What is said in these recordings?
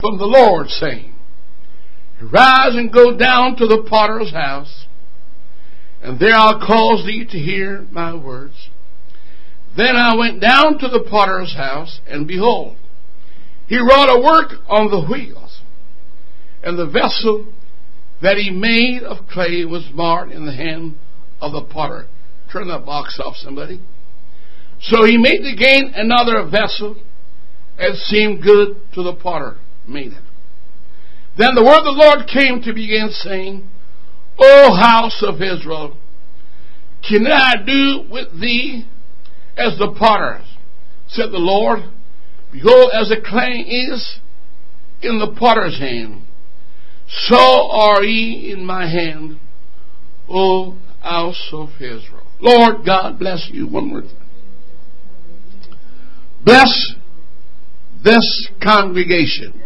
from the Lord, saying, Rise and go down to the potter's house, and there I'll cause thee to hear my words. Then I went down to the potter's house, and behold, he wrought a work on the wheels, and the vessel that he made of clay was marred in the hand of the potter. Turn that box off, somebody. So he made again another vessel as seemed good to the potter made it. Then the word of the Lord came to begin saying, O house of Israel, can I do with thee as the potter? Said the Lord, Behold, as the clay is in the potter's hand, so are ye in my hand, O house of Israel. Lord God bless you. One time. Bless this congregation.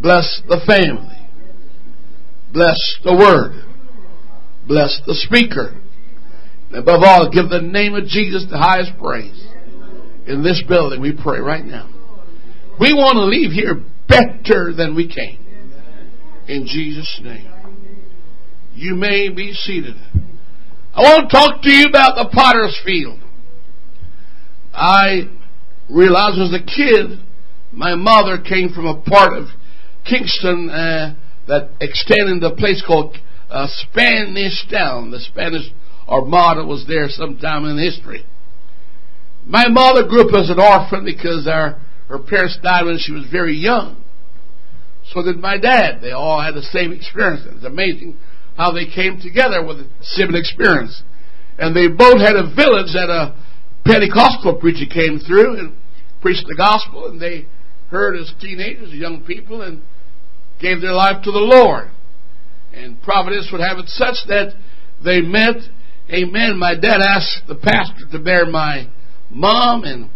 Bless the family. Bless the word. Bless the speaker. And above all, give the name of Jesus the highest praise. In this building, we pray right now. We want to leave here better than we came. In Jesus' name. You may be seated. I want to talk to you about the potter's field. I realized as a kid, my mother came from a part of Kingston uh, that extended a place called uh, Spanish Town. The Spanish Armada was there sometime in history. My mother grew up as an orphan because our, her parents died when she was very young. So did my dad. They all had the same experience. It's amazing how they came together with similar experience. And they both had a village that a Pentecostal preacher came through and preached the gospel, and they heard as teenagers, young people, and gave their life to the Lord. And Providence would have it such that they met, amen. My dad asked the pastor to bear my mom, and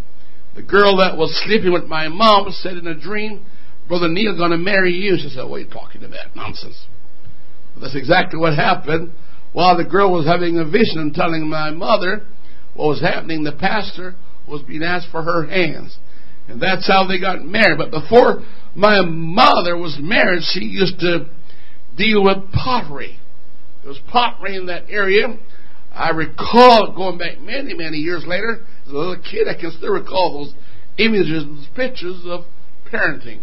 the girl that was sleeping with my mom said in a dream, Brother Neil going to marry you. She said, What are you talking about? Nonsense. But that's exactly what happened. While the girl was having a vision and telling my mother what was happening, the pastor was being asked for her hands. And that's how they got married. But before my mother was married, she used to deal with pottery. There was pottery in that area. I recall going back many, many years later, as a little kid, I can still recall those images, those pictures of parenting.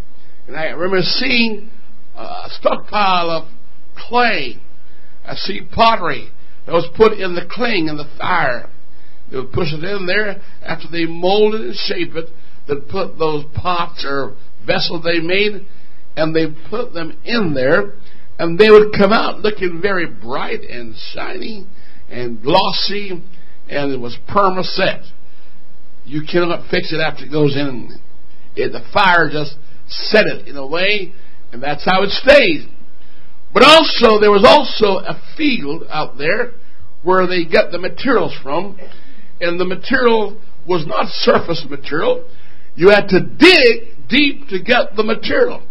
And I remember seeing a stockpile of clay. I see pottery that was put in the cling in the fire. They would push it in there after they molded and shaped it. They'd put those pots or vessels they made and they put them in there and they would come out looking very bright and shiny and glossy and it was perma set. You cannot fix it after it goes in. It, the fire just set it in a way and that's how it stays. But also, there was also a field out there where they get the materials from, and the material was not surface material. You had to dig deep to get the material.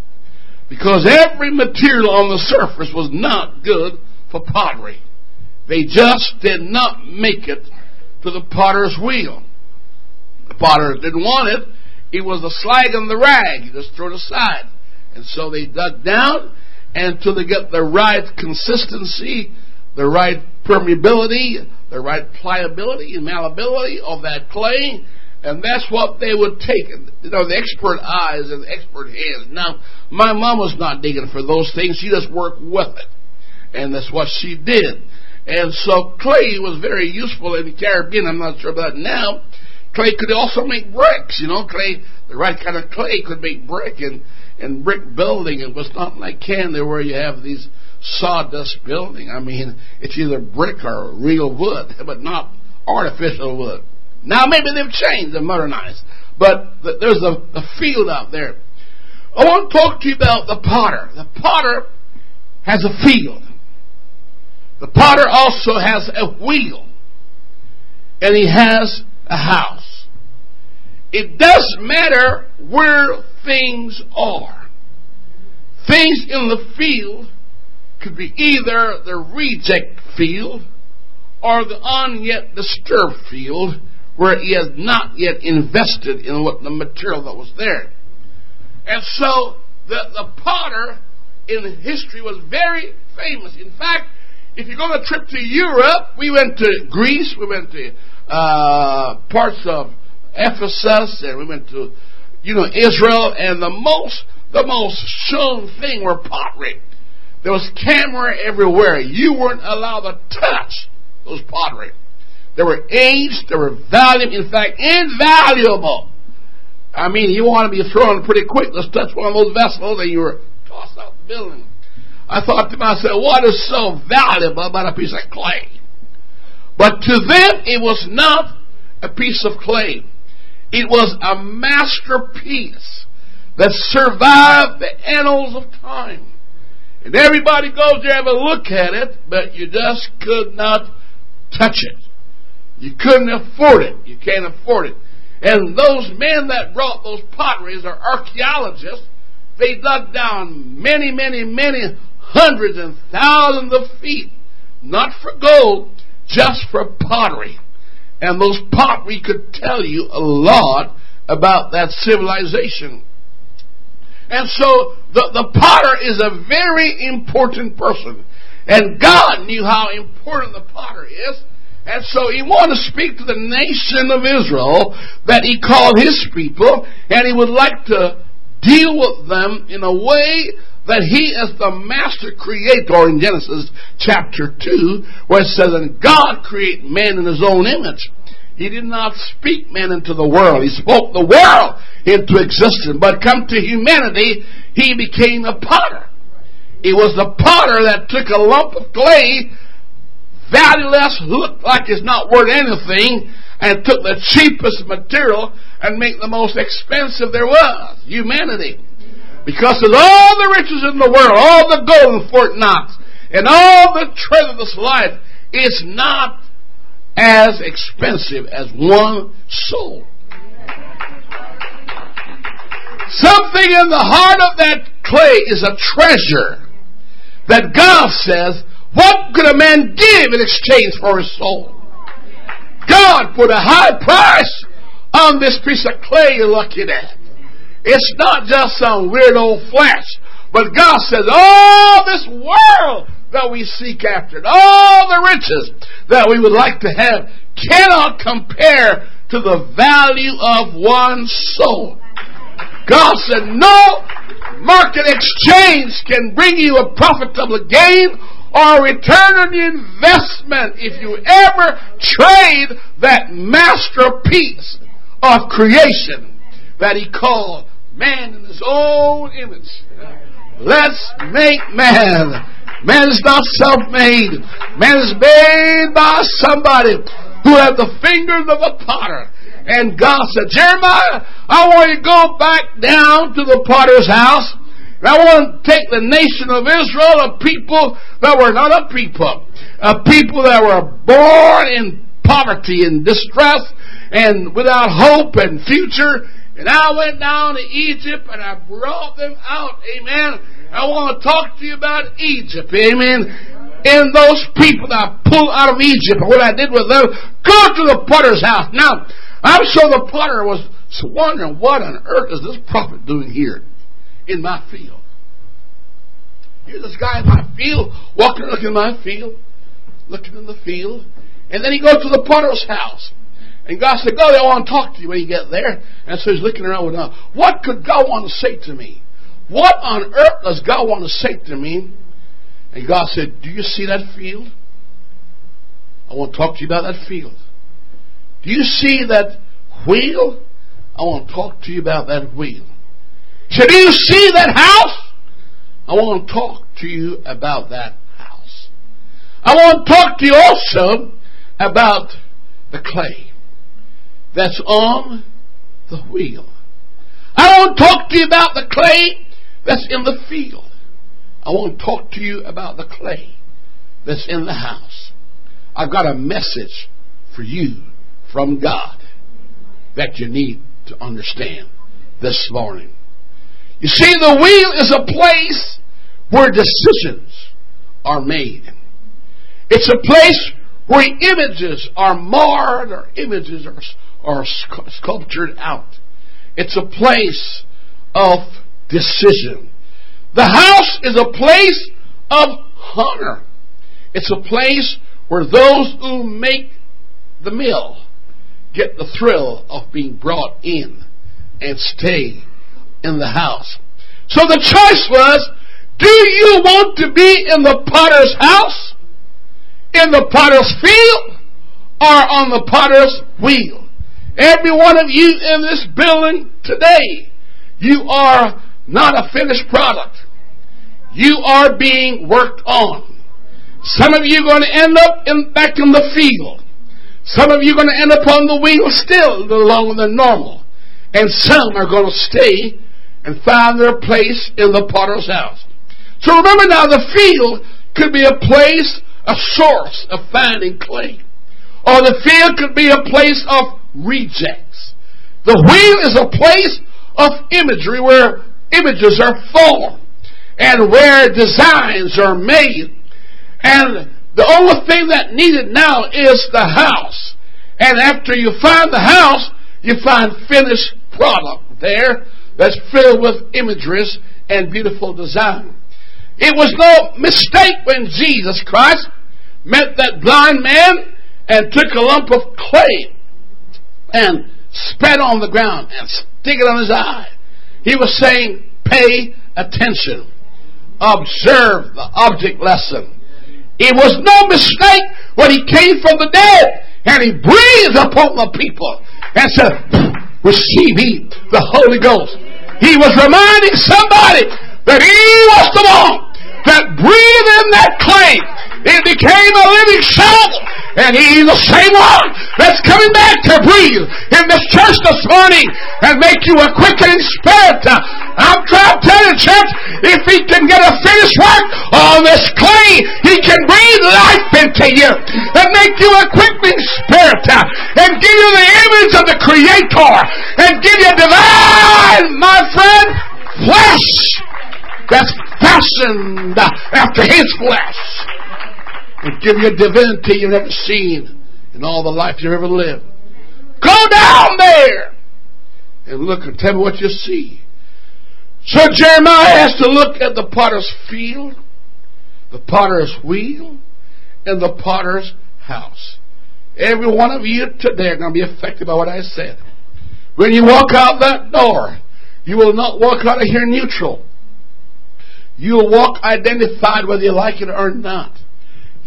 Because every material on the surface was not good for pottery. They just did not make it to the potter's wheel. The potter didn't want it. It was the slag and the rag. He just threw it aside. And so they dug down until they get the right consistency, the right permeability, the right pliability and malleability of that clay. And that's what they would take. You know, the expert eyes and the expert hands. Now, my mom was not digging for those things. She just worked with it. And that's what she did. And so clay was very useful in the Caribbean. I'm not sure about now. Clay could also make bricks. You know, clay, the right kind of clay could make brick. And and brick building. It was not like Canada where you have these sawdust building. I mean, it's either brick or real wood, but not artificial wood. Now maybe they've changed and modernized, but there's a, a field out there. I want to talk to you about the potter. The potter has a field. The potter also has a wheel. And he has a house. It doesn't matter where things are. Things in the field could be either the reject field or the unyet disturbed field where he has not yet invested in what the material that was there. And so the, the potter in history was very famous. In fact, if you go on a trip to Europe, we went to Greece, we went to uh, parts of Ephesus, and we went to, you know, Israel, and the most, the most shown thing were pottery. There was camera everywhere. You weren't allowed to touch those pottery. They were aged, they were valuable, in fact, invaluable. I mean, you want to be thrown pretty quick. Let's touch one of those vessels and you were tossed out the building. I thought to myself, what is so valuable about a piece of clay? But to them, it was not a piece of clay. It was a masterpiece that survived the annals of time. And everybody goes there and have a look at it, but you just could not touch it. You couldn't afford it. You can't afford it. And those men that brought those potteries are archaeologists. They dug down many, many, many hundreds and thousands of feet, not for gold, just for pottery. And those pottery could tell you a lot about that civilization. And so the, the potter is a very important person. And God knew how important the potter is. And so he wanted to speak to the nation of Israel that he called his people, and he would like to deal with them in a way that he is the master creator in Genesis chapter 2, where it says, And God created man in his own image. He did not speak man into the world. He spoke the world into existence. But come to humanity, he became a potter. It was the potter that took a lump of clay valueless, looked like it's not worth anything, and took the cheapest material and make the most expensive there was. Humanity. Because of all the riches in the world, all the gold in Fort Knox, and all the treasure of this life, is not as expensive as one soul. Something in the heart of that clay is a treasure that God says what could a man give in exchange for his soul? God put a high price on this piece of clay you're looking at. It's not just some weird old flesh, but God says, all this world that we seek after, all the riches that we would like to have, cannot compare to the value of one soul. God said, no market exchange can bring you a profitable gain or return on the investment if you ever trade that masterpiece of creation that he called man in his own image. Let's make man. Man is not self-made. Man is made by somebody who has the fingers of a potter. And God said, Jeremiah, I want you to go back down to the potter's house I want to take the nation of Israel, a people that were not a people, a people that were born in poverty and distress and without hope and future. And I went down to Egypt and I brought them out. Amen. I want to talk to you about Egypt. Amen. And those people that I pulled out of Egypt, what I did with them, go to the potter's house. Now, I'm sure the potter was wondering, what on earth is this prophet doing here? In my field. Here's this guy in my field, walking, looking in my field, looking in the field. And then he goes to the potter's house. And God said, God, I want to talk to you when you get there. And so he's looking around with, uh, what could God want to say to me? What on earth does God want to say to me? And God said, do you see that field? I want to talk to you about that field. Do you see that wheel? I want to talk to you about that wheel. Should you see that house? I want to talk to you about that house. I want to talk to you also about the clay that's on the wheel. I want to talk to you about the clay that's in the field. I want to talk to you about the clay that's in the house. I've got a message for you from God that you need to understand this morning. You see, the wheel is a place where decisions are made. It's a place where images are marred or images are, are sculptured out. It's a place of decision. The house is a place of honor. It's a place where those who make the meal get the thrill of being brought in and stay in the house. So the choice was, do you want to be in the potter's house, in the potter's field, or on the potter's wheel? Every one of you in this building today, you are not a finished product. You are being worked on. Some of you are going to end up in, back in the field. Some of you are going to end up on the wheel still a little longer than normal. And some are going to stay and find their place in the potter's house. So remember now, the field could be a place, a source of finding clay. Or the field could be a place of rejects. The wheel is a place of imagery where images are formed and where designs are made. And the only thing that needed now is the house. And after you find the house, you find finished product there that's filled with imageries and beautiful design. It was no mistake when Jesus Christ met that blind man and took a lump of clay and spat on the ground and stick it on his eye. He was saying, pay attention. Observe the object lesson. It was no mistake when he came from the dead and he breathed upon the people and said, receive ye the Holy Ghost. He was reminding somebody that he was the one that breathed in that clay it became a living soul. And He's the same one that's coming back to breathe in this church this morning and make you a quickening spirit. I'm trying to tell you, church, if He can get a finished work on this clay, into you and make you a quickening spirit and give you the image of the Creator and give you divine, my friend, flesh that's fashioned after His flesh and give you a divinity you've never seen in all the life you've ever lived. Go down there and look and tell me what you see. So Jeremiah has to look at the potter's field, the potter's wheel, and the potter's house. Every one of you today are going to be affected by what I said. When you walk out that door, you will not walk out of here neutral. You will walk identified whether you like it or not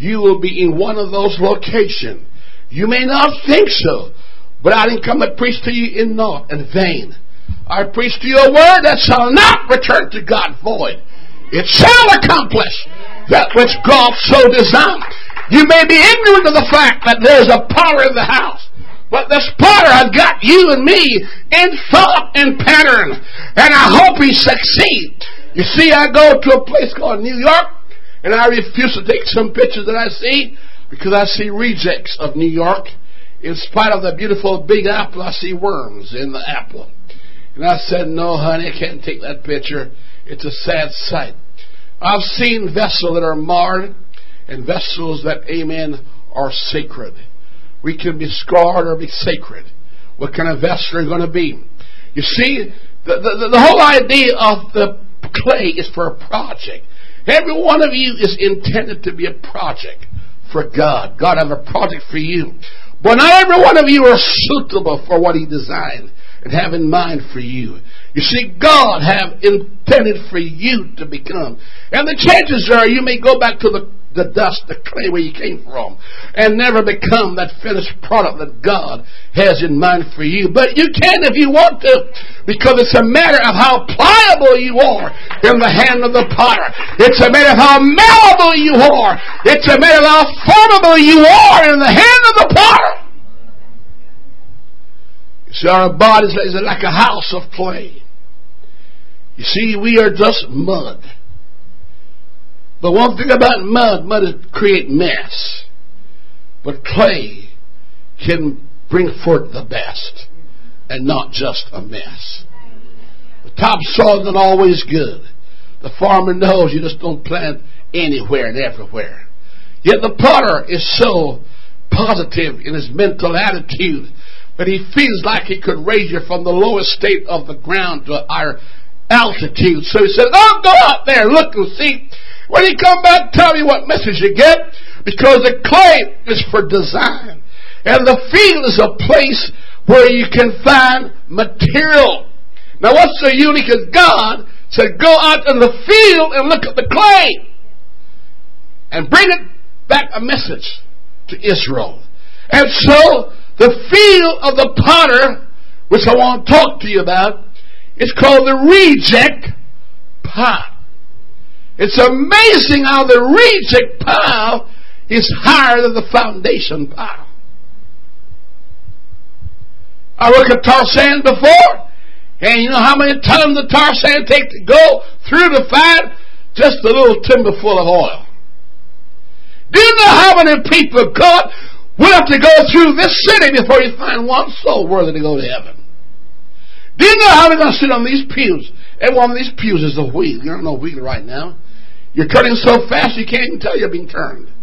you will be in one of those locations. You may not think so, but I didn't come to preach to you in naught and vain. I preach to you a word that shall not return to God void. It shall accomplish that which God so designed. You may be ignorant of the fact that there's a power in the house. But this potter has got you and me in thought and pattern. And I hope he succeeds. You see, I go to a place called New York and I refuse to take some pictures that I see because I see rejects of New York. In spite of the beautiful big apple, I see worms in the apple. And I said, no, honey, I can't take that picture. It's a sad sight. I've seen vessels that are marred and vessels that, amen, are sacred. We can be scarred or be sacred. What kind of vessel are you going to be? You see, the, the, the whole idea of the clay is for a project. Every one of you is intended to be a project for God. God has a project for you. But not every one of you are suitable for what He designed and have in mind for you. You see, God have intended for you to become. And the chances are you may go back to the the dust, the clay where you came from, and never become that finished product that God has in mind for you. But you can if you want to, because it's a matter of how pliable you are in the hand of the potter. It's a matter of how malleable you are. It's a matter of how formable you are in the hand of the potter. You see, our bodies is like a house of clay. You see, we are just mud. But one thing about mud, mud is create mess. But clay can bring forth the best and not just a mess. The topsoil isn't always good. The farmer knows you just don't plant anywhere and everywhere. Yet the potter is so positive in his mental attitude that he feels like he could raise you from the lowest state of the ground to a higher altitude. So he said, oh, go out there, look and see. When you come back, tell me what message you get. Because the clay is for design. And the field is a place where you can find material. Now what's so unique is God said, go out in the field and look at the clay. And bring it back a message to Israel. And so, the field of the potter, which I want to talk to you about, is called the reject pot. It's amazing how the reject pile is higher than the foundation pile. I worked at tar sand before, and you know how many tons the tar sand take to go through the fire? just a little timber full of oil. Do you know how many people God will have to go through this city before you find one soul worthy to go to heaven? Do you know how they're going to sit on these pews? Every one of these pews is a wheel. You're on a wheel right now. You're turning so fast you can't even tell you're being turned.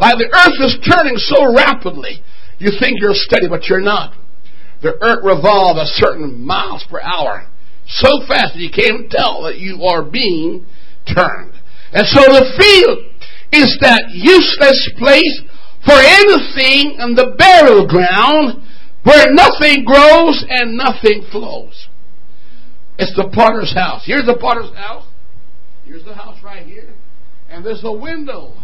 Like the earth is turning so rapidly, you think you're steady, but you're not. The earth revolves a certain miles per hour so fast that you can't tell that you are being turned. And so the field is that useless place for anything in the burial ground where nothing grows and nothing flows. It's the potter's house. Here's the potter's house. Here's the house right here. And there's a window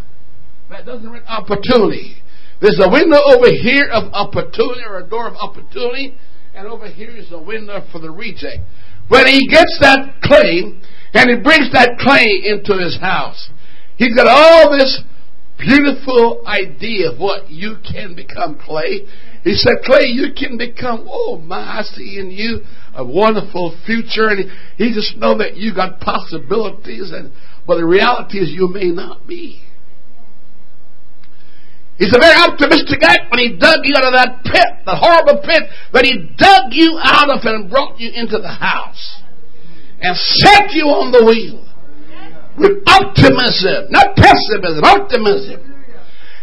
that doesn't bring opportunity. There's a window over here of opportunity or a door of opportunity, and over here is a window for the reject. When he gets that clay and he brings that clay into his house, he's got all this beautiful idea of what you can become, Clay. He said, Clay, you can become, oh my, I see in you a wonderful future. And he, just know that you got possibilities, and but the reality is you may not be. He's a very optimistic guy when he dug you out of that pit, the horrible pit that he dug you out of and brought you into the house and set you on the wheel with optimism, not pessimism, optimism.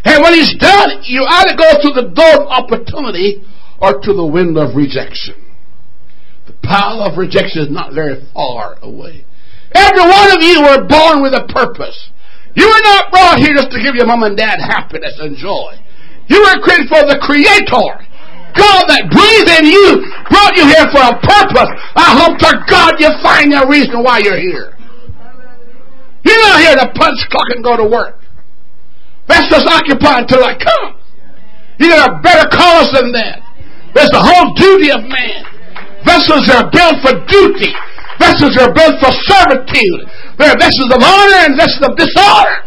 And when he's done, you either go through the door of opportunity or to the window of rejection. The pile of rejection is not very far away. Every one of you were born with a purpose. You were not brought here just to give your mom and dad happiness and joy. You were created for the Creator. God that breathed in you brought you here for a purpose. I hope to God you find the reason why you're here. You're not here to punch clock and go to work. That's just occupy until I come. You got a better cause than that. There's the whole duty of man. Vessels are built for duty. Vessels are built for servitude. There are vessels of honor and vessels of dishonor.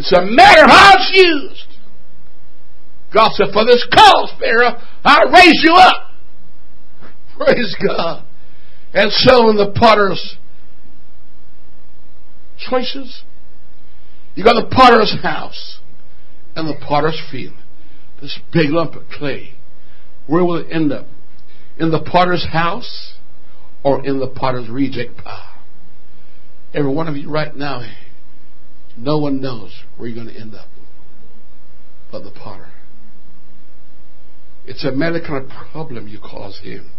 It's a matter of how it's used. God said, For this cause, Pharaoh, I raise you up. Praise God. And so in the potter's choices, you got the potter's house and the potter's field. This big lump of clay. Where will it end up? In the potter's house or in the potter's reject pile? Every one of you right now, no one knows where you're going to end up but the potter. It's a medical problem you cause him.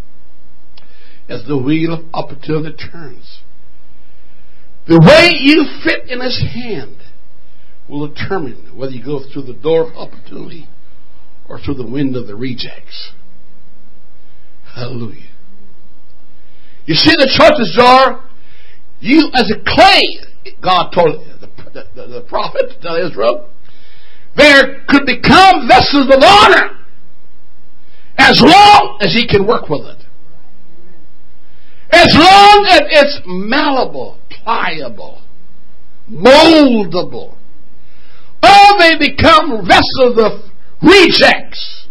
As the wheel of opportunity turns, the way you fit in his hand will determine whether you go through the door of opportunity or through the wind of the rejects. Hallelujah. You see the choices are you as a clay, God told the, the, the prophet to Israel, there could become vessels of honor as long as he can work with it. As long as it's malleable, pliable, moldable. Or they become vessels of rejects,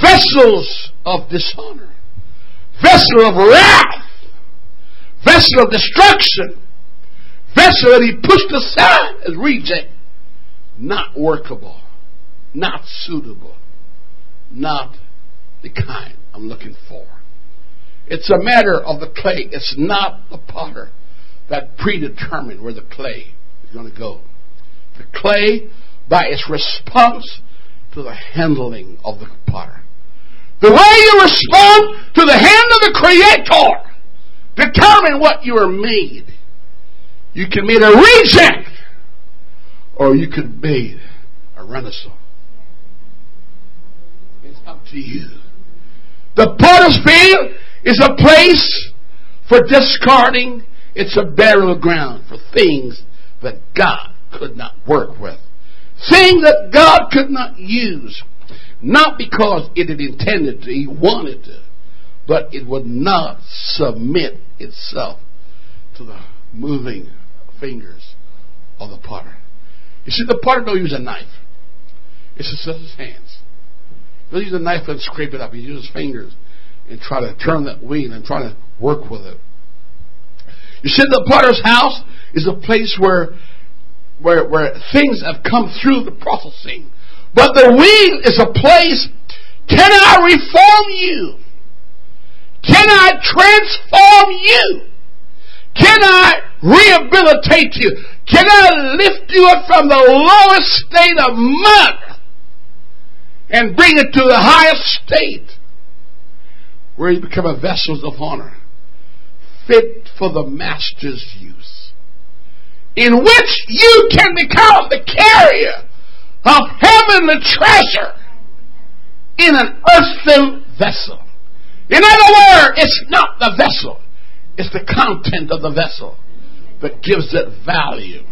vessels of dishonor, vessel of wrath, vessel of destruction, vessel that he pushed aside as reject, not workable, not suitable, not the kind I'm looking for. It's a matter of the clay. It's not the potter that predetermined where the clay is going to go. The clay, by its response to the handling of the potter. The way you respond to the hand of the Creator determine what you are made. You can be a reject, or you could be a renaissance. It's up to you. The potter's field is a place for discarding. It's a burial ground for things that God could not work with. Things that God could not use. Not because it had intended to, He wanted to, but it would not submit itself to the moving fingers of the potter. You see, the potter don't use a knife. It's just his hands. He doesn't use a knife and scrape it up. He uses his fingers and try to turn that wheel and try to work with it. You see, the potter's house is a place where, where, where things have come through the processing. But the wheel is a place, can I reform you? Can I transform you? Can I rehabilitate you? Can I lift you up from the lowest state of mud and bring it to the highest state where you become a vessel of honor, fit for the master's use, in which you can become the carrier of heavenly treasure in an earthen vessel. In other words, it's not the vessel, it's the content of the vessel that gives it value.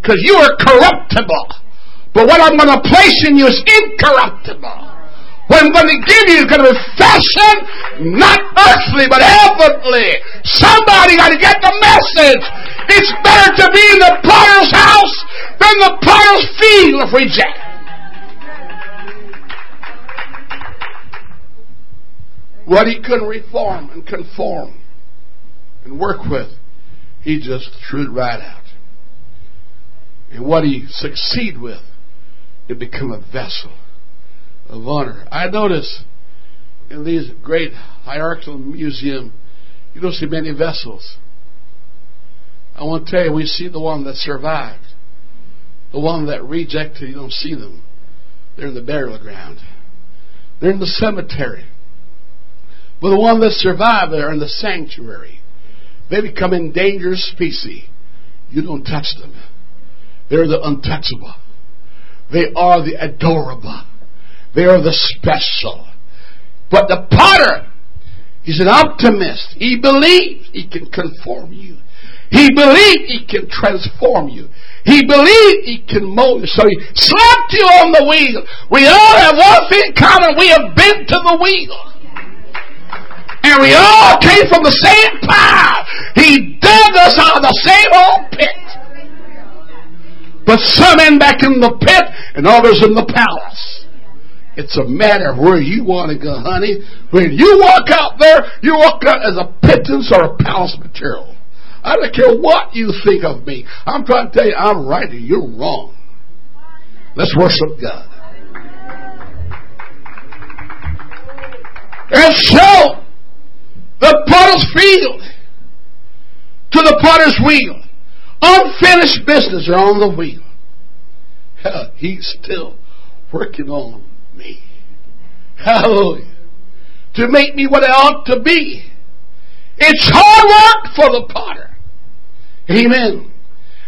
Because you are corruptible. But what I'm going to place in you is incorruptible. What I'm going to give you is going to be fashioned, not earthly, but heavenly. Somebody got to get the message. It's better to be in the potter's house than the potter's field of reject. What he couldn't reform and conform and work with, he just threw it right out. And what he succeed with, it become a vessel of honor. I notice in these great hierarchical museum, you don't see many vessels. I want to tell you, we see the one that survived. The one that rejected, you don't see them. They're in the burial ground. They're in the cemetery. But the one that survived, they're in the sanctuary. They become endangered species. You don't touch them. They're the untouchable. They are the adorable. They are the special. But the potter he's an optimist. He believes he can conform you. He believes he can transform you. He believes he can mold you. So he slapped you on the wheel. We all have one thing in common. We have been to the wheel. And we all came from the same pile. He dug us out of the same old pit. But some end back in the pit and others in the palace. It's a matter of where you want to go, honey. When you walk out there, you walk out as a pittance or a palace material. I don't care what you think of me. I'm trying to tell you I'm right and you're wrong. Let's worship God. And so, the potter's field to the potter's wheel. Unfinished business are on the wheel. He's still working on me. Hallelujah. To make me what I ought to be. It's hard work for the potter. Amen.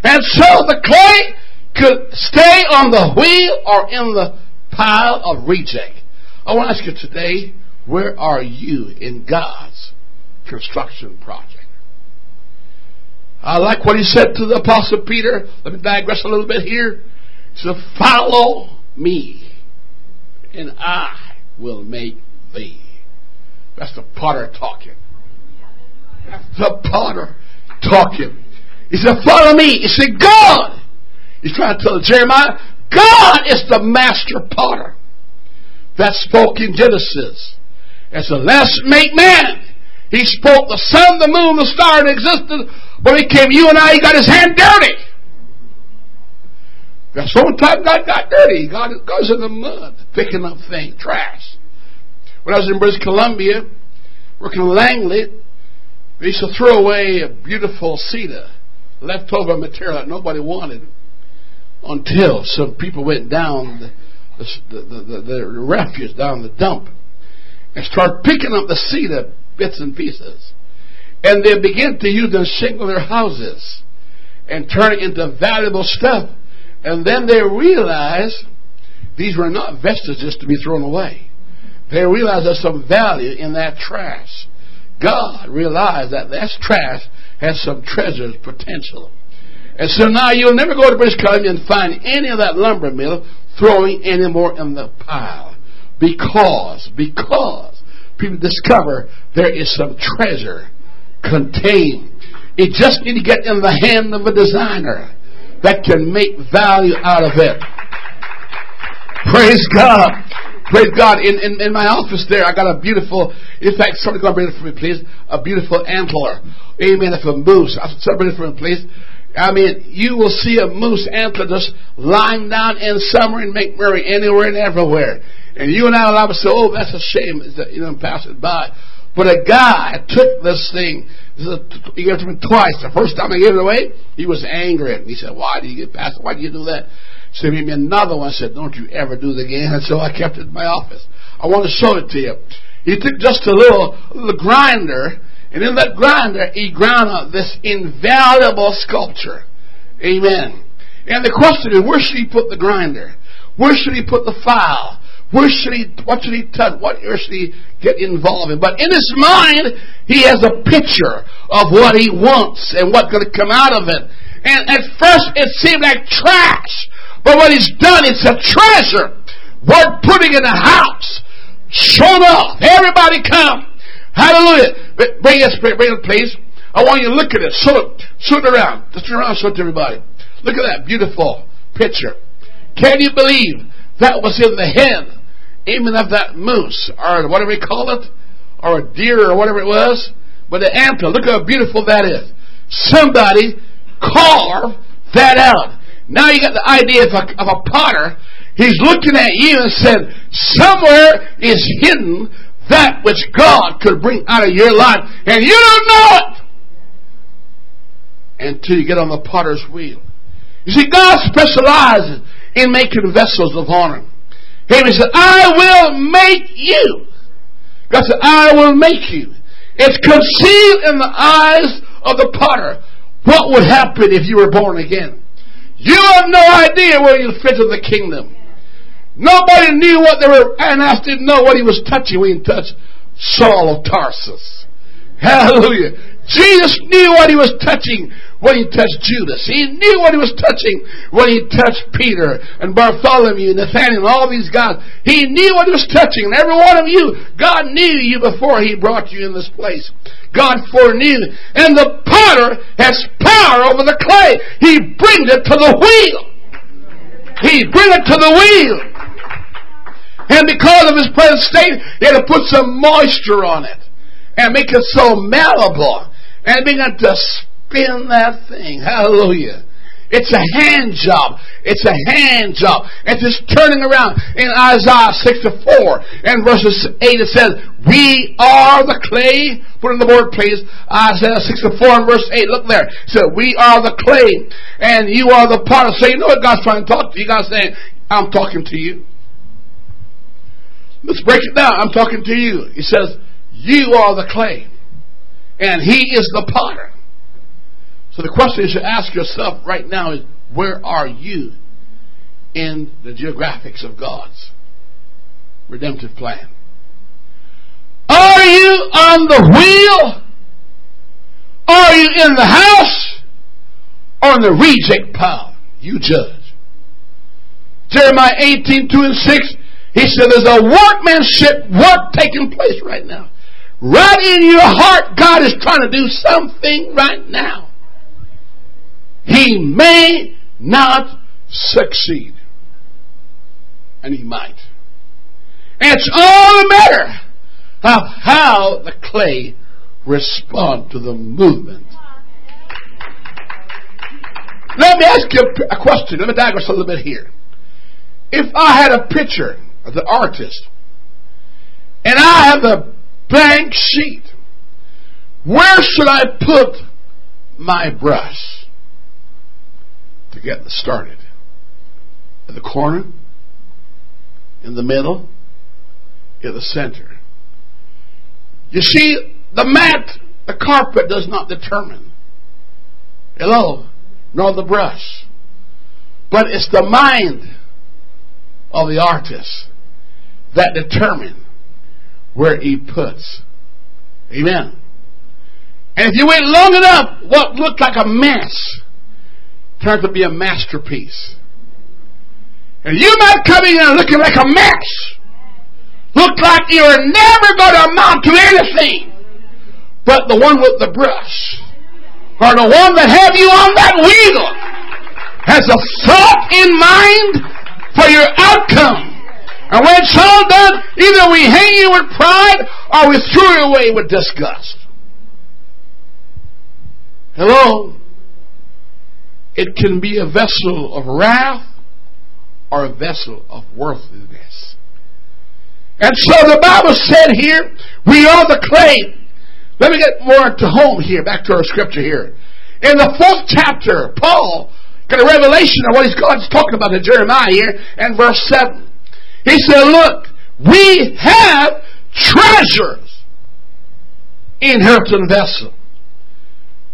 And so the clay could stay on the wheel or in the pile of reject. I want to ask you today, where are you in God's construction project? I like what he said to the apostle Peter. Let me digress a little bit here. He said, follow me and I will make thee. That's the potter talking. That's the potter talking. He said, follow me. He said, God. He's trying to tell Jeremiah, God is the master potter. That spoke in Genesis. And so let's make man. He spoke the sun, the moon, the star in existence. But he came you and I, he got his hand dirty. Time God got dirty. Got goes in the mud, picking up things, trash. When I was in British Columbia, working in Langley, they used to throw away a beautiful cedar, leftover material that nobody wanted, until some people went down the, the, the, the, the refuse down the dump and started picking up the cedar bits and pieces. And they begin to use them to shingle their houses and turn it into valuable stuff. And then they realize these were not vestiges to be thrown away. They realize there's some value in that trash. God realized that that trash has some treasures potential. And so now you'll never go to British Columbia and find any of that lumber mill throwing any more in the pile. Because, because people discover there is some treasure contained. It just need to get in the hand of a designer that can make value out of it. Praise God. Praise God. In, in, in my office there, I got a beautiful, in fact, somebody go bring it for me, please. A beautiful antler. Amen. Of a moose. Somebody bring it for me, please. I mean, you will see a moose antler just lying down in summer make merry anywhere and everywhere. And you and I will always say, oh, that's a shame, you know, pass it by. But a guy took this thing, he gave it to me twice. The first time I gave it away, he was angry at me. He said, why did you get past? Why did you do that? So he gave me another one. I said, don't you ever do it again. And so I kept it in my office. I want to show it to you. He took just a little, little grinder, and in that grinder, he ground up this invaluable sculpture. Amen. And the question is, where should he put the grinder? Where should he put the file? Where should he, what should he touch? What should he get involved in? But in his mind, he has a picture of what he wants and what's going to come out of it. And at first, it seemed like trash. But what he's done, it's a treasure. Worth putting in a house. Shown off. Everybody come. Hallelujah. Bring it, bring it, please. I want you to look at it. Show it. Show it around. Just turn around show it to everybody. Look at that beautiful picture. Can you believe that was in the head even of that moose, or whatever we call it, or a deer, or whatever it was, but the antler. Look how beautiful that is. Somebody carved that out. Now you got the idea of a, of a potter. He's looking at you and said, somewhere is hidden that which God could bring out of your life, and you don't know it until you get on the potter's wheel. You see, God specializes in making vessels of honor. He said, I will make you. God said, I will make you. It's concealed in the eyes of the potter. What would happen if you were born again? You have no idea where you fit in the kingdom. Nobody knew what they were, Ananias didn't know what he was touching when he touched Saul of Tarsus. Hallelujah. Jesus knew what he was touching when he touched Judas. He knew what he was touching when he touched Peter and Bartholomew and Nathaniel and all these guys. He knew what he was touching. And every one of you, God knew you before he brought you in this place. God foreknew. And the potter has power over the clay. He brings it to the wheel. He brings it to the wheel. And because of his present state, he had to put some moisture on it and make it so malleable and began to spin that thing. Hallelujah. It's a hand job. It's a hand job. It's just turning around. In Isaiah 64 and verses 8 it says, We are the clay. Put in the board please. Isaiah 64 and verse 8. Look there. It said, We are the clay and you are the potter. So you know what God's trying to talk to you. God's saying, I'm talking to you. Let's break it down. I'm talking to you. He says, You are the clay and He is the potter. So the question you should ask yourself right now is where are you in the geographics of God's redemptive plan? Are you on the wheel? Are you in the house? Or in the reject pile? You judge. Jeremiah 18, 2 and 6, he said there's a workmanship work taking place right now. Right in your heart, God is trying to do something right now. He may not succeed. And he might. It's all a matter of how the clay respond to the movement. Let me ask you a question. Let me digress a little bit here. If I had a picture of the artist, and I have a blank sheet. Where should I put my brush to get started? In the corner? In the middle? In the center? You see, the mat The carpet does not determine. Hello? Nor the brush. But it's the mind of the artist that determine where he puts. Amen. And if you wait long enough, what looked like a mess turned to be a masterpiece. And you might come in looking like a mess. Look like you're never going to amount to anything. But the one with the brush, or the one that have you on that wheel, has a thought in mind for your outcome. And when it's all done, either we hang you with pride or we throw you away with disgust. Hello? It can be a vessel of wrath or a vessel of worthlessness. And so the Bible said here, we are the clay. Let me get more to home here, back to our scripture here. In the fourth chapter, Paul got a revelation of what God's talking about in Jeremiah here, and verse 7. He said, Look, we have treasures in Hilton vessel.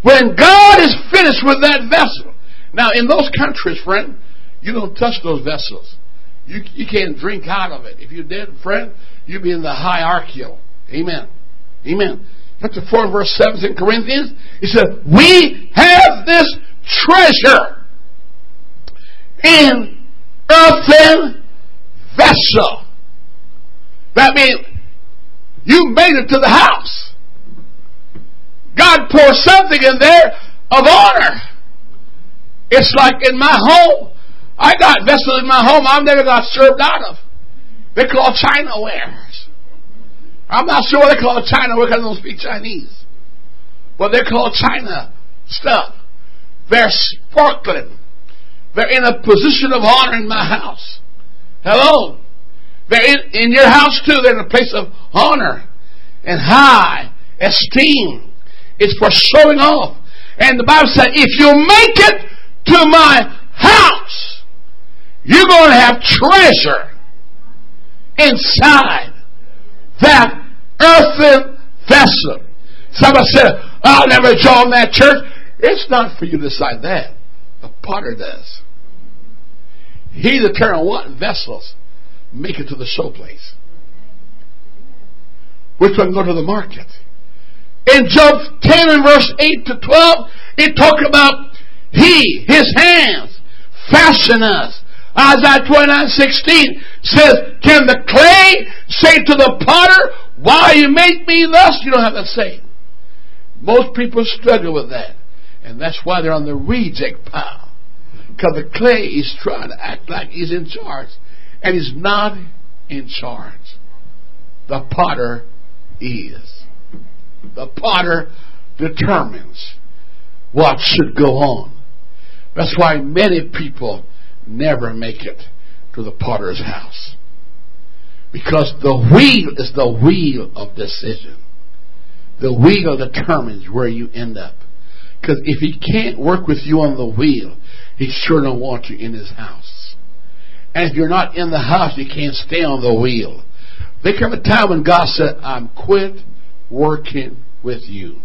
When God is finished with that vessel. Now, in those countries, friend, you don't touch those vessels. You, you can't drink out of it. If you did, friend, you'd be in the hierarchical. Amen. Amen. Chapter 4, verse 7 in Corinthians, he said, We have this treasure in earthen vessel. That means you made it to the house. God pours something in there of honor. It's like in my home. I got vessels in my home I've never got served out of. They call China wares. I'm not sure what they call China because I don't speak Chinese. But they call China stuff. They're sparkling. They're in a position of honor in my house. Hello. They're in, in your house too. They're in a place of honor and high esteem. It's for showing off. And the Bible said, if you make it to my house, you're going to have treasure inside that earthen vessel. Somebody said, I'll never join that church. It's not for you to decide that. The potter does. He determines what vessels make it to the showplace. Which one go to the market. In Job 10 and verse 8 to 12, it talk about he, his hands, fashion us. Isaiah 29, 16 says, Can the clay say to the potter, Why you make me thus? You don't have to say. Most people struggle with that. And that's why they're on the reject pile. Because the clay is trying to act like he's in charge. And he's not in charge. The potter is. The potter determines what should go on. That's why many people never make it to the potter's house. Because the wheel is the wheel of decision. The wheel determines where you end up. Because if he can't work with you on the wheel, he sure don't want you in his house. And if you're not in the house, you can't stay on the wheel. There came a time when God said, I'm quit working with you.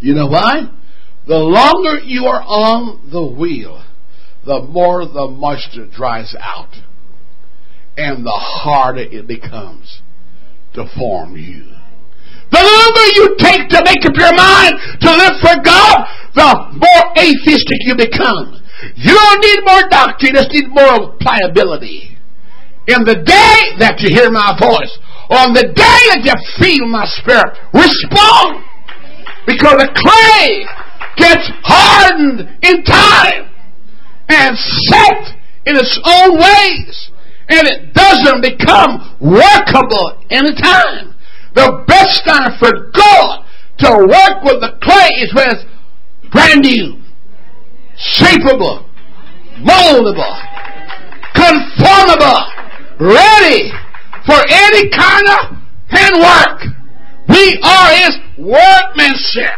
You know why? The longer you are on the wheel, the more the moisture dries out and the harder it becomes to form you. The longer you take to make up your mind to live for God, the more atheistic you become. You don't need more doctrine, you just need more pliability. In the day that you hear my voice, on the day that you feel my spirit, respond. Because the clay gets hardened in time and set in its own ways. And it doesn't become workable in time. The best time for God to work with the clay is when it's brand new, shapeable, moldable, conformable, ready for any kind of handwork. We are His workmanship.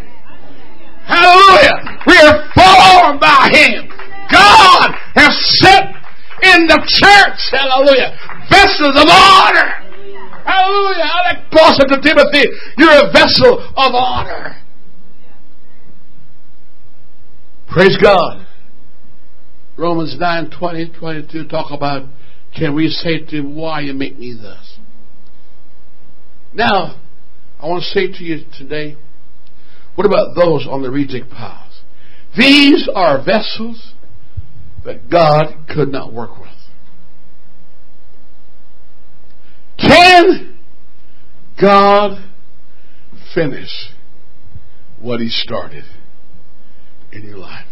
Hallelujah. We are formed by Him. God has set in the church, hallelujah, vessels of honor Hallelujah. I Like Paul said to Timothy, you're a vessel of honor. Praise God. Romans 9, 20, 22 talk about can we say to him, why you make me thus? Now, I want to say to you today, what about those on the reject paths? These are vessels that God could not work with. Can God finish what He started in your life?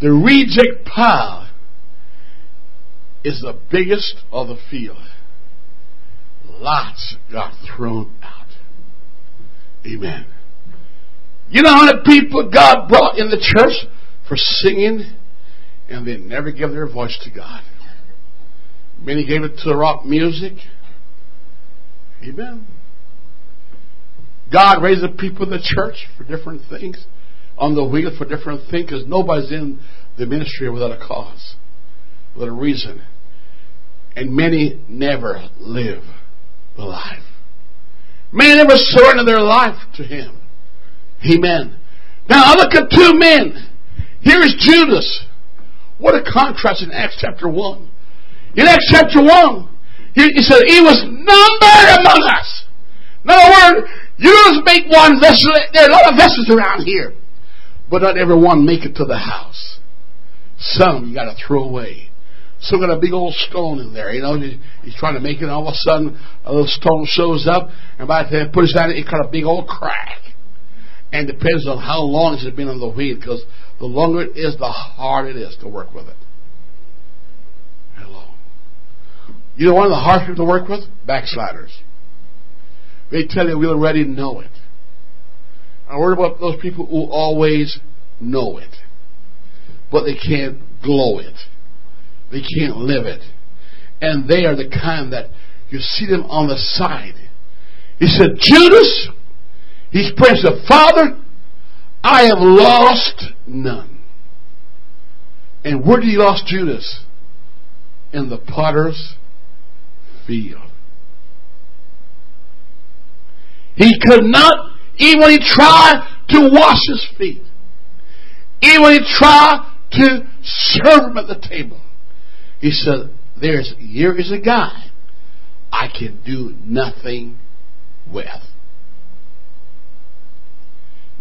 The reject pile is the biggest of the field. Lots got thrown out. Amen. You know how many people God brought in the church for singing and they never give their voice to God? Many gave it to rock music. Amen. God raised up people in the church for different things, on the wheel for different things, because nobody's in the ministry without a cause, without a reason. And many never live the life. Many never surrender their life to Him. Amen. Now I look at two men. Here's Judas. What a contrast in Acts chapter 1. In Acts chapter 1, he, he said, He was numbered among us. In other words, you just make one vessel. There are a lot of vessels around here. But not every one make it to the house. Some you got to throw away. Some got a big old stone in there. You know, he's trying to make it, and all of a sudden a little stone shows up, and by the time he puts it down, it got a big old crack. And depends on how long it's been on the wheel, because the longer it is, the harder it is to work with it. Hello. You know one of the hardest people to work with? Backsliders. They tell you we already know it. I worry about those people who always know it, but they can't glow it. They can't live it. And they are the kind that you see them on the side. He said, Judas, he's praying, said, Father, I have lost none. And where did he lost Judas? In the potter's He could not, even when he tried to wash his feet, even when he tried to serve him at the table, he said, There's here is a guy I can do nothing with.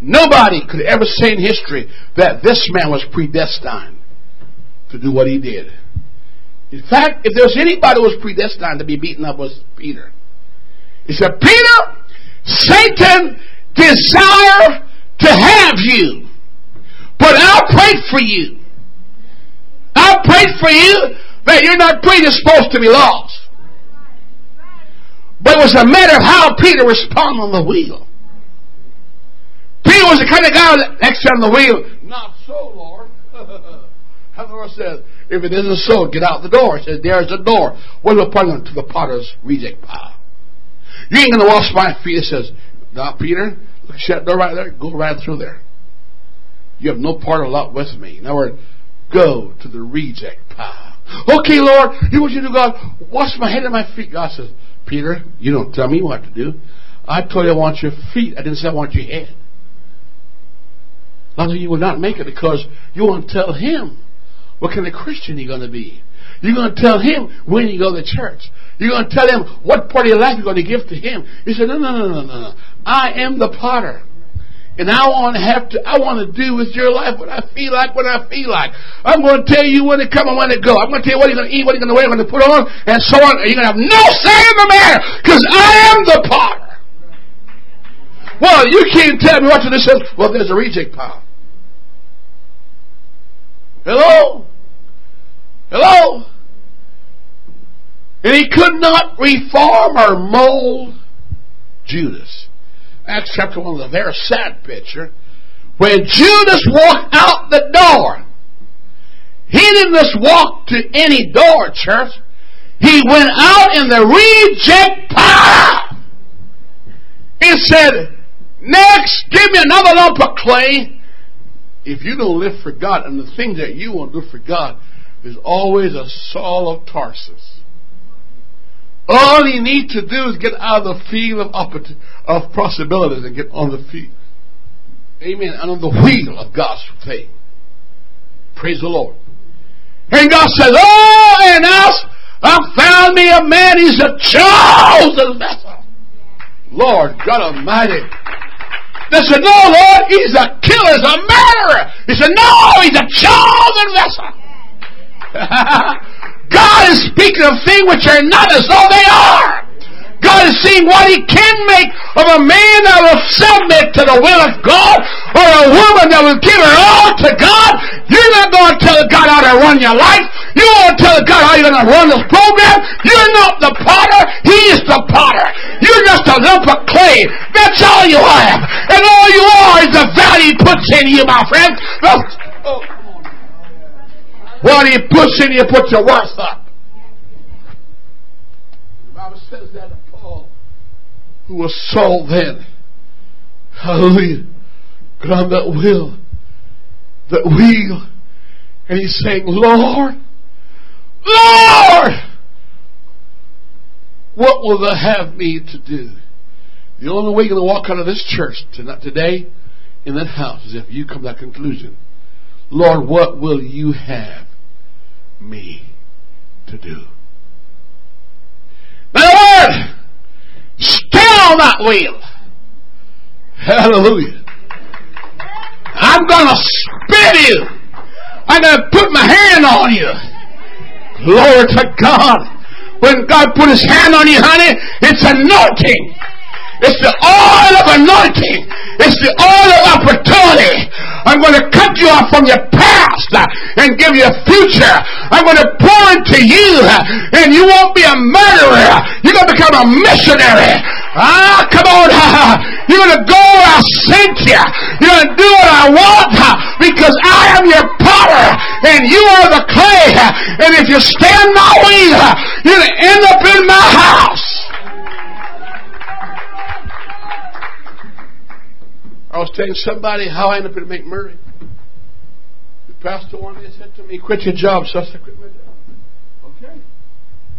Nobody could ever say in history that this man was predestined to do what he did. In fact, if there's anybody who was predestined to be beaten up was Peter. He said, Peter, Satan desire to have you, but I'll pray for you. I'll pray for you that you're not predisposed to be lost. But it was a matter of how Peter responded on the wheel. Peter was the kind of guy that next on the wheel, not so, Lord. Lord says, if it isn't so, get out the door. He says, there's a door. What we pointing to the potter's reject pile? You ain't going to wash my feet. It says, now, Peter, look, shut door right there. Go right through there. You have no part or lot with me. In other words, go to the reject pile. Okay, Lord, you want you to do, God, wash my head and my feet. God says, Peter, you don't tell me what to do. I told you I want your feet. I didn't say I want your head. Now you will not make it because you want to tell him what kind of Christian you're going to be. You're going to tell him when you go to church. You're going to tell him what part of your life you're going to give to him. He said, no, no, no, no, no, no. I am the potter. And I want to have to, I want to do with your life what I feel like when I feel like. I'm going to tell you when to come and when to go. I'm going to tell you what you're going to eat, what you're going to wear, what you're going to put on, and so on. You're going to have no say in the matter because I am the potter. Well, you can't tell me what to do. Well, there's a reject pile. Hello? Hello? And he could not reform or mold Judas. Acts chapter 1 is a very sad picture. When Judas walked out the door, he didn't just walk to any door, church. He went out in the reject pile. He said, Next, give me another lump of clay. If you don't live for God and the things that you want to do for God, there's always a Saul of Tarsus All you need to do is get out of the field of, of possibilities and get on the field. Amen. And on the wheel of God's faith. Praise the Lord. And God says, Oh, and us, I found me a man, he's a chosen vessel. Lord God Almighty. They said, No, Lord, he's a killer, he's a murderer. He said, No, he's a chosen vessel. God is speaking of things which are not as though they are. God is seeing what He can make of a man that will submit to the will of God or a woman that will give her all to God. You're not going to tell God how to run your life. You won't tell God how you're going to run this program. You're not the potter. He is the potter. You're just a lump of clay. That's all you have. And all you are is the value He puts in you, my friend. What He puts in you put your worth up. The Bible says that Paul, who was Saul then. Hallelujah. But on that wheel, that wheel, and he's saying, Lord, Lord, what will they have me to do? The only way you're going to walk out of this church tonight, today in that house is if you come to that conclusion. Lord, what will you have me to do? Now, Lord, Stay on that wheel. Hallelujah. I'm going to spit you. I'm going to put my hand on you. Glory to God. When God put his hand on you, honey, it's anointing. It's the oil of anointing. It's the oil of opportunity. I'm going to cut you off from your past uh, and give you a future. I'm going to pour into you uh, and you won't be a murderer. You're going to become a missionary. Ah, come on. You're going to go where I sent you. You're going to do what I want uh, because I am your potter and you are the clay. And if you stand my way, you're going to end up in my house. I was telling somebody how I ended up in McMurray. The pastor one day said to me, quit your job. So I said, quit my job. Okay.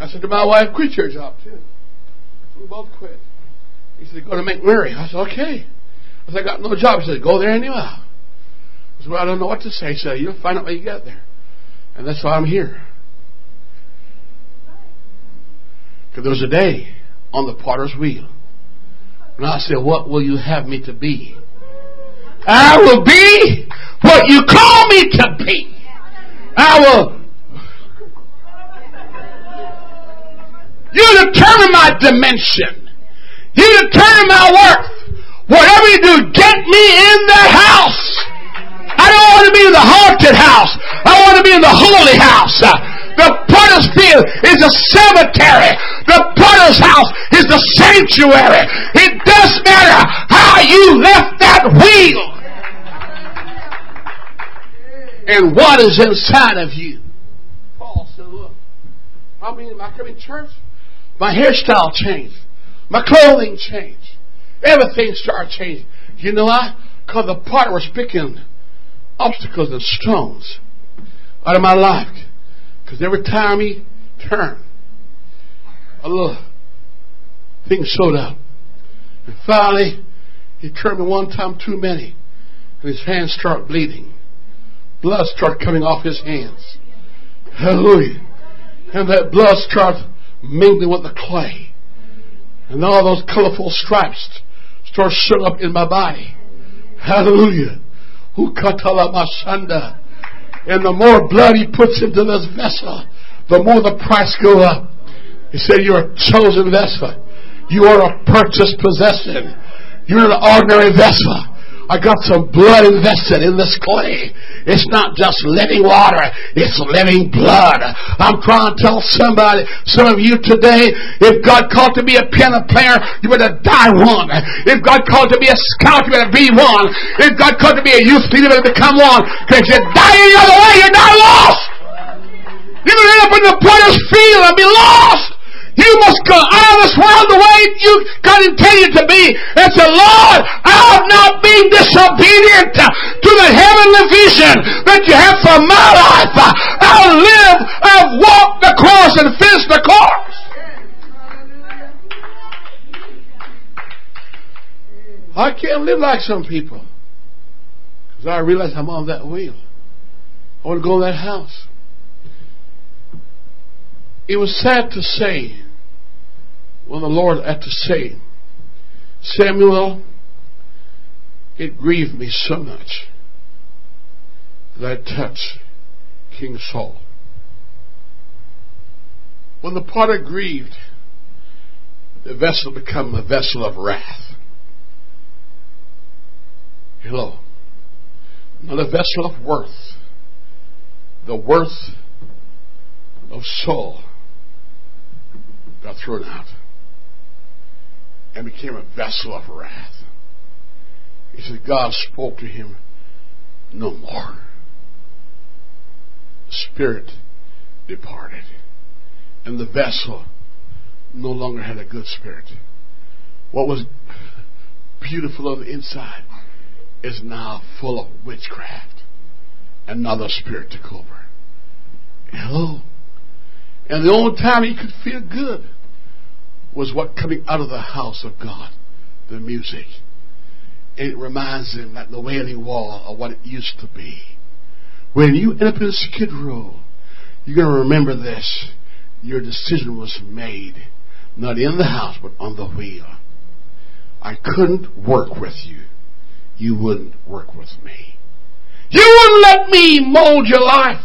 I said to my wife, quit your job too. So we both quit. He said, go to McMurray. I said, okay. I said, I got no job. He said, go there anyhow. I said, well, I don't know what to say. He said, you'll find out when you get there. And that's why I'm here. Because there was a day on the potter's wheel. And I said, what will you have me to be? I will be what you call me to be. I will. You determine my dimension. You determine my worth. Whatever you do, get me in that house. I don't want to be in the haunted house. I want to be in the holy house. The potter's field is a cemetery. The potter's house is the sanctuary. It does matter how you left that wheel and what is inside of you. Paul said, look, I mean, I come in church, my hairstyle changed. My clothing changed. Everything started changing. You know why? Because the potter was picking obstacles and stones out of my life. Because every time he turned, a little thing showed up. And finally, he turned me one time too many, and his hands started bleeding. Blood started coming off his hands. Hallelujah. And that blood started mingling with the clay. And all those colorful stripes start showing up in my body. Hallelujah. Mashanda. And the more blood he puts into this vessel, the more the price go up. He said, You're a chosen vessel. You are a purchased possession. You're an ordinary vessel. I got some blood invested in this clay. It's not just living water, it's living blood. I'm trying to tell somebody, some of you today, if God called to be a piano player, you better die one. If God called to be a scout, you better be one. If God called to be a youth leader, you better become one. Because you die any other way, you're not lost. You're going to end up in the potter's field and be lost. You must go out of this world the way you God intended to be. And say, Lord, I'm not being disobedient to the heavenly vision that you have for my life. I'll live, I'll walk the course and finish the course. I can't live like some people. Because I realize I'm on that wheel. I want to go in that house. It was sad to say when the Lord had to say, Samuel, it grieved me so much that I touched King Saul. When the potter grieved, the vessel became a vessel of wrath. Hello. Not a vessel of worth. The worth of Saul got thrown out and became a vessel of wrath. He said, God spoke to him no more. The Spirit departed, and the vessel no longer had a good spirit. What was beautiful on the inside is now full of witchcraft. Another spirit took over. Hello. And the only time he could feel good was what coming out of the house of God, the music. It reminds him that the wailing wall of what it used to be. When you end up in Skid Row, you're going to remember this. Your decision was made, not in the house, but on the wheel. I couldn't work with you. You wouldn't work with me. You wouldn't let me mold your life.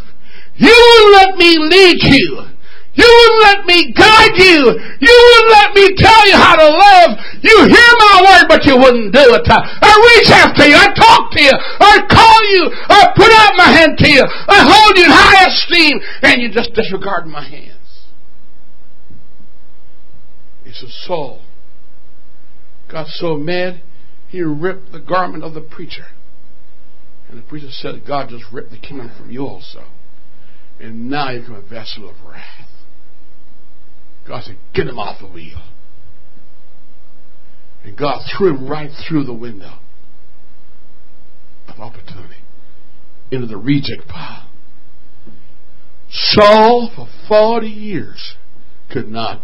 You wouldn't let me lead you. You wouldn't let me guide you. You wouldn't let me tell you how to live. You hear my word, but you wouldn't do it. I reach after you. I talk to you. I call you. I put out my hand to you. I hold you in high esteem, and you just disregard my hands. He says, Saul got so mad, he ripped the garment of the preacher. And the preacher said, God just ripped the kingdom from you also. And now you become a vessel of wrath. God said, Get him off the wheel. And God threw him right through the window of opportunity into the reject pile. Saul, for 40 years, could not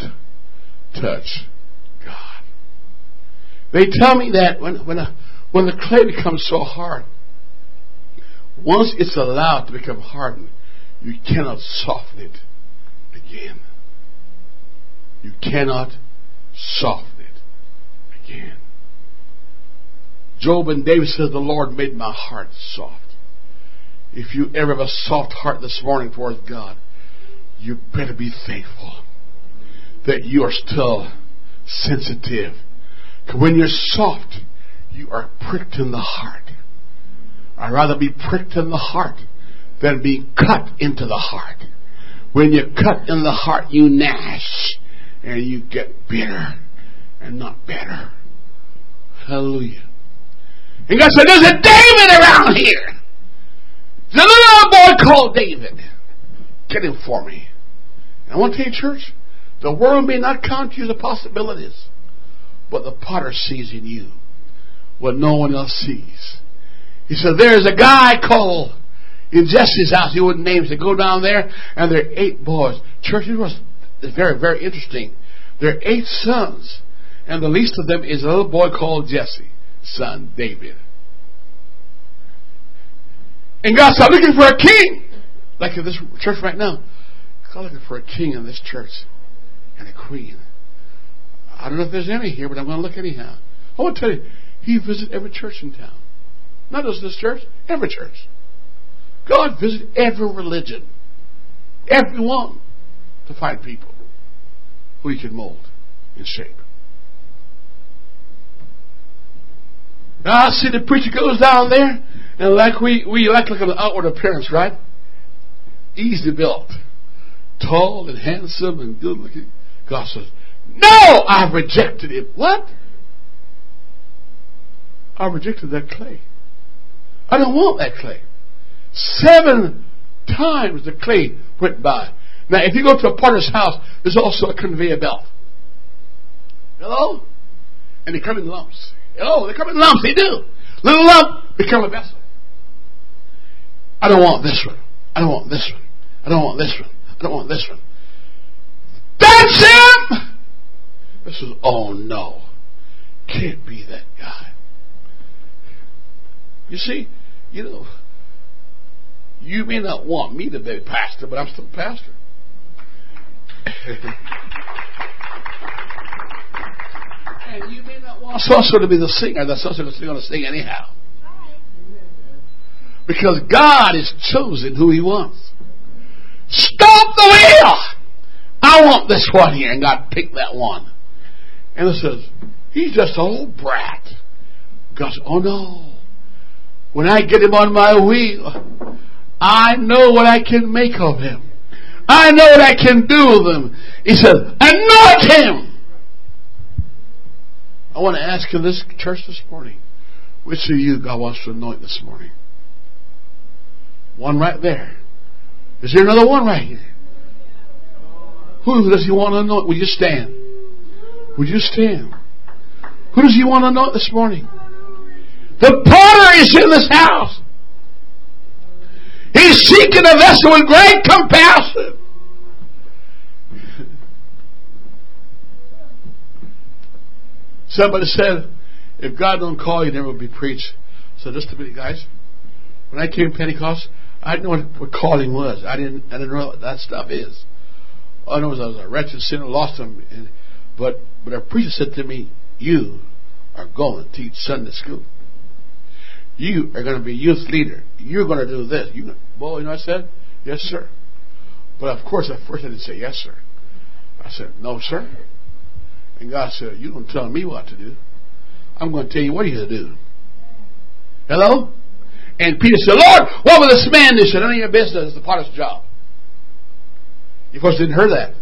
touch God. They tell me that when, when, a, when the clay becomes so hard, once it's allowed to become hardened, you cannot soften it again. You cannot soften it again. Job and David says, The Lord made my heart soft. If you ever have a soft heart this morning towards God, you better be thankful that you are still sensitive. When you're soft, you are pricked in the heart. I'd rather be pricked in the heart than be cut into the heart. When you're cut in the heart, you gnash and you get bitter and not better. Hallelujah. And God said, There's a David around here. There's a little boy called David. Get him for me. And I want to tell you, church, the world may not count you the possibilities, but the potter sees in you what no one else sees. He said, There's a guy called in Jesse's house, he wouldn't name, to go down there, and there are eight boys. Church, it was very, very interesting. There are eight sons, and the least of them is a little boy called Jesse, son David. And God said, looking for a king. Like in this church right now. God looking for a king in this church and a queen. I don't know if there's any here, but I'm going to look anyhow. I want to tell you, he visited every church in town. Not just this church, every church. God visited every religion. Everyone to find people he can mold and shape. Now I see the preacher goes down there, and like we, we like look at the outward appearance, right? Easy built, tall and handsome and good looking. God says, No, I've rejected it. What? I rejected that clay. I don't want that clay. Seven times the clay went by. Now, if you go to a potter's house, there's also a conveyor belt. Hello? And they come in lumps. Hello, they come in lumps. They do. Little lump, become a vessel. I don't want this one. I don't want this one. I don't want this one. I don't want this one. That's him! This is, oh no. Can't be that guy. You see, you know, you may not want me to be pastor, but I'm still pastor. And you may not want so to be the singer. That so is going to sing anyhow. Because God has chosen who He wants. Stop the wheel! I want this one here, and God picked that one. And it says, He's just a old brat. God said, Oh no. When I get him on my wheel, I know what I can make of him. I know what I can do him. He said, Anoint him! I want to ask in this church this morning, which of you God wants to anoint this morning? One right there. Is there another one right here? Who does he want to anoint? Will you stand? Would you stand? Who does he want to anoint this morning? The potter is in this house. He's seeking a vessel with great compassion. Somebody said, if God don't call you, never will be preached. So just a minute, guys. When I came to Pentecost, I didn't know what, what calling was. I didn't. I didn't know what that stuff is. All I know was I was a wretched sinner, lost him. And, but but our preacher said to me, "You are going to teach Sunday school. You are going to be youth leader. You're going to do this." You, well, you know, what I said, "Yes, sir." But of course, at first I didn't say yes, sir. I said, "No, sir." And God said, You don't tell me what to do. I'm going to tell you what you're to do. Hello? And Peter said, Lord, what will this man do? He said, None of your business. It's the potter's job. You folks didn't hear that.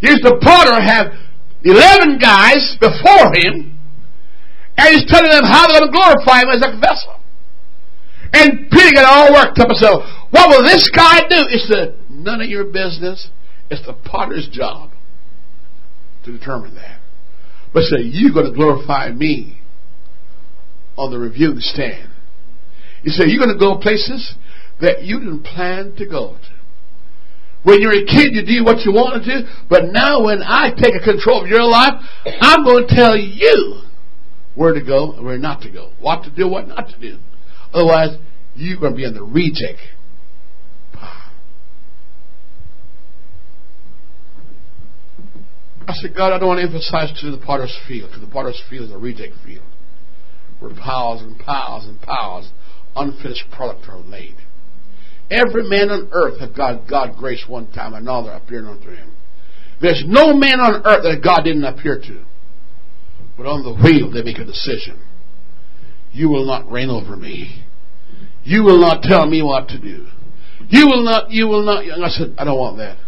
Here's the potter have 11 guys before him, and he's telling them how they're going to glorify him as a vessel. And Peter got all worked up and said, What will this guy do? It's the none of your business. It's the potter's job to determine that. But say, you're going to glorify me on the reviewing stand. You say, you're going to go places that you didn't plan to go to. When you're a kid, you do what you want to do, but now when I take a control of your life, I'm going to tell you where to go and where not to go, what to do, what not to do. Otherwise, you're going to be in the reject I said, God, I don't want to emphasize to the potter's field, because the potter's field is a reject field, where piles and piles and piles unfinished product are laid. Every man on earth have God, God grace one time, another appeared unto him. There's no man on earth that God didn't appear to. But on the wheel, they make a decision. You will not reign over me. You will not tell me what to do. You will not, you will not. And I said, I don't want that.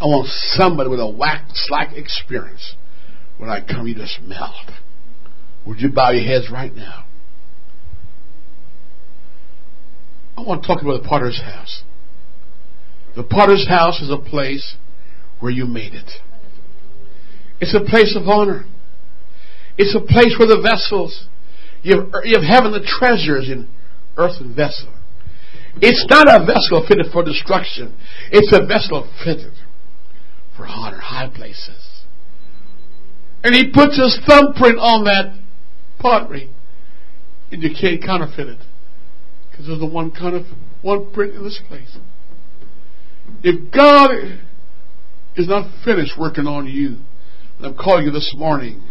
I want somebody with a wax-like experience. When I come, you just melt. Would you bow your heads right now? I want to talk about the potter's house. The potter's house is a place where you made it. It's a place of honor. It's a place where the vessels, you have, you have heaven the treasures in earthen vessel. It's not a vessel fitted for destruction. It's a vessel fitted for honor, high places. And he puts his thumbprint on that pottery. And you can't counterfeit it. Because there's the one kind of one print in this place. If God is not finished working on you, and I'm calling you this morning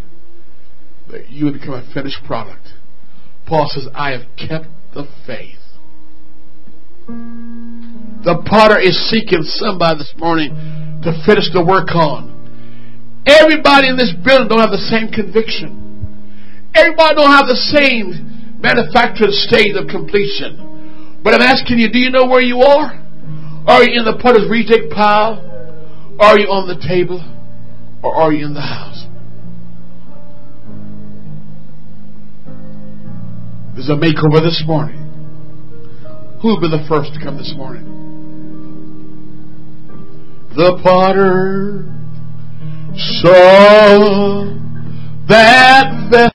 that you would become a finished product. Paul says, I have kept the faith. The potter is seeking somebody this morning to finish the work on. Everybody in this building don't have the same conviction. Everybody don't have the same manufactured state of completion. But I'm asking you, do you know where you are? Are you in the potter's reject pile? Are you on the table? Or are you in the house? There's a makeover this morning. Who will be the first to come this morning? The potter saw that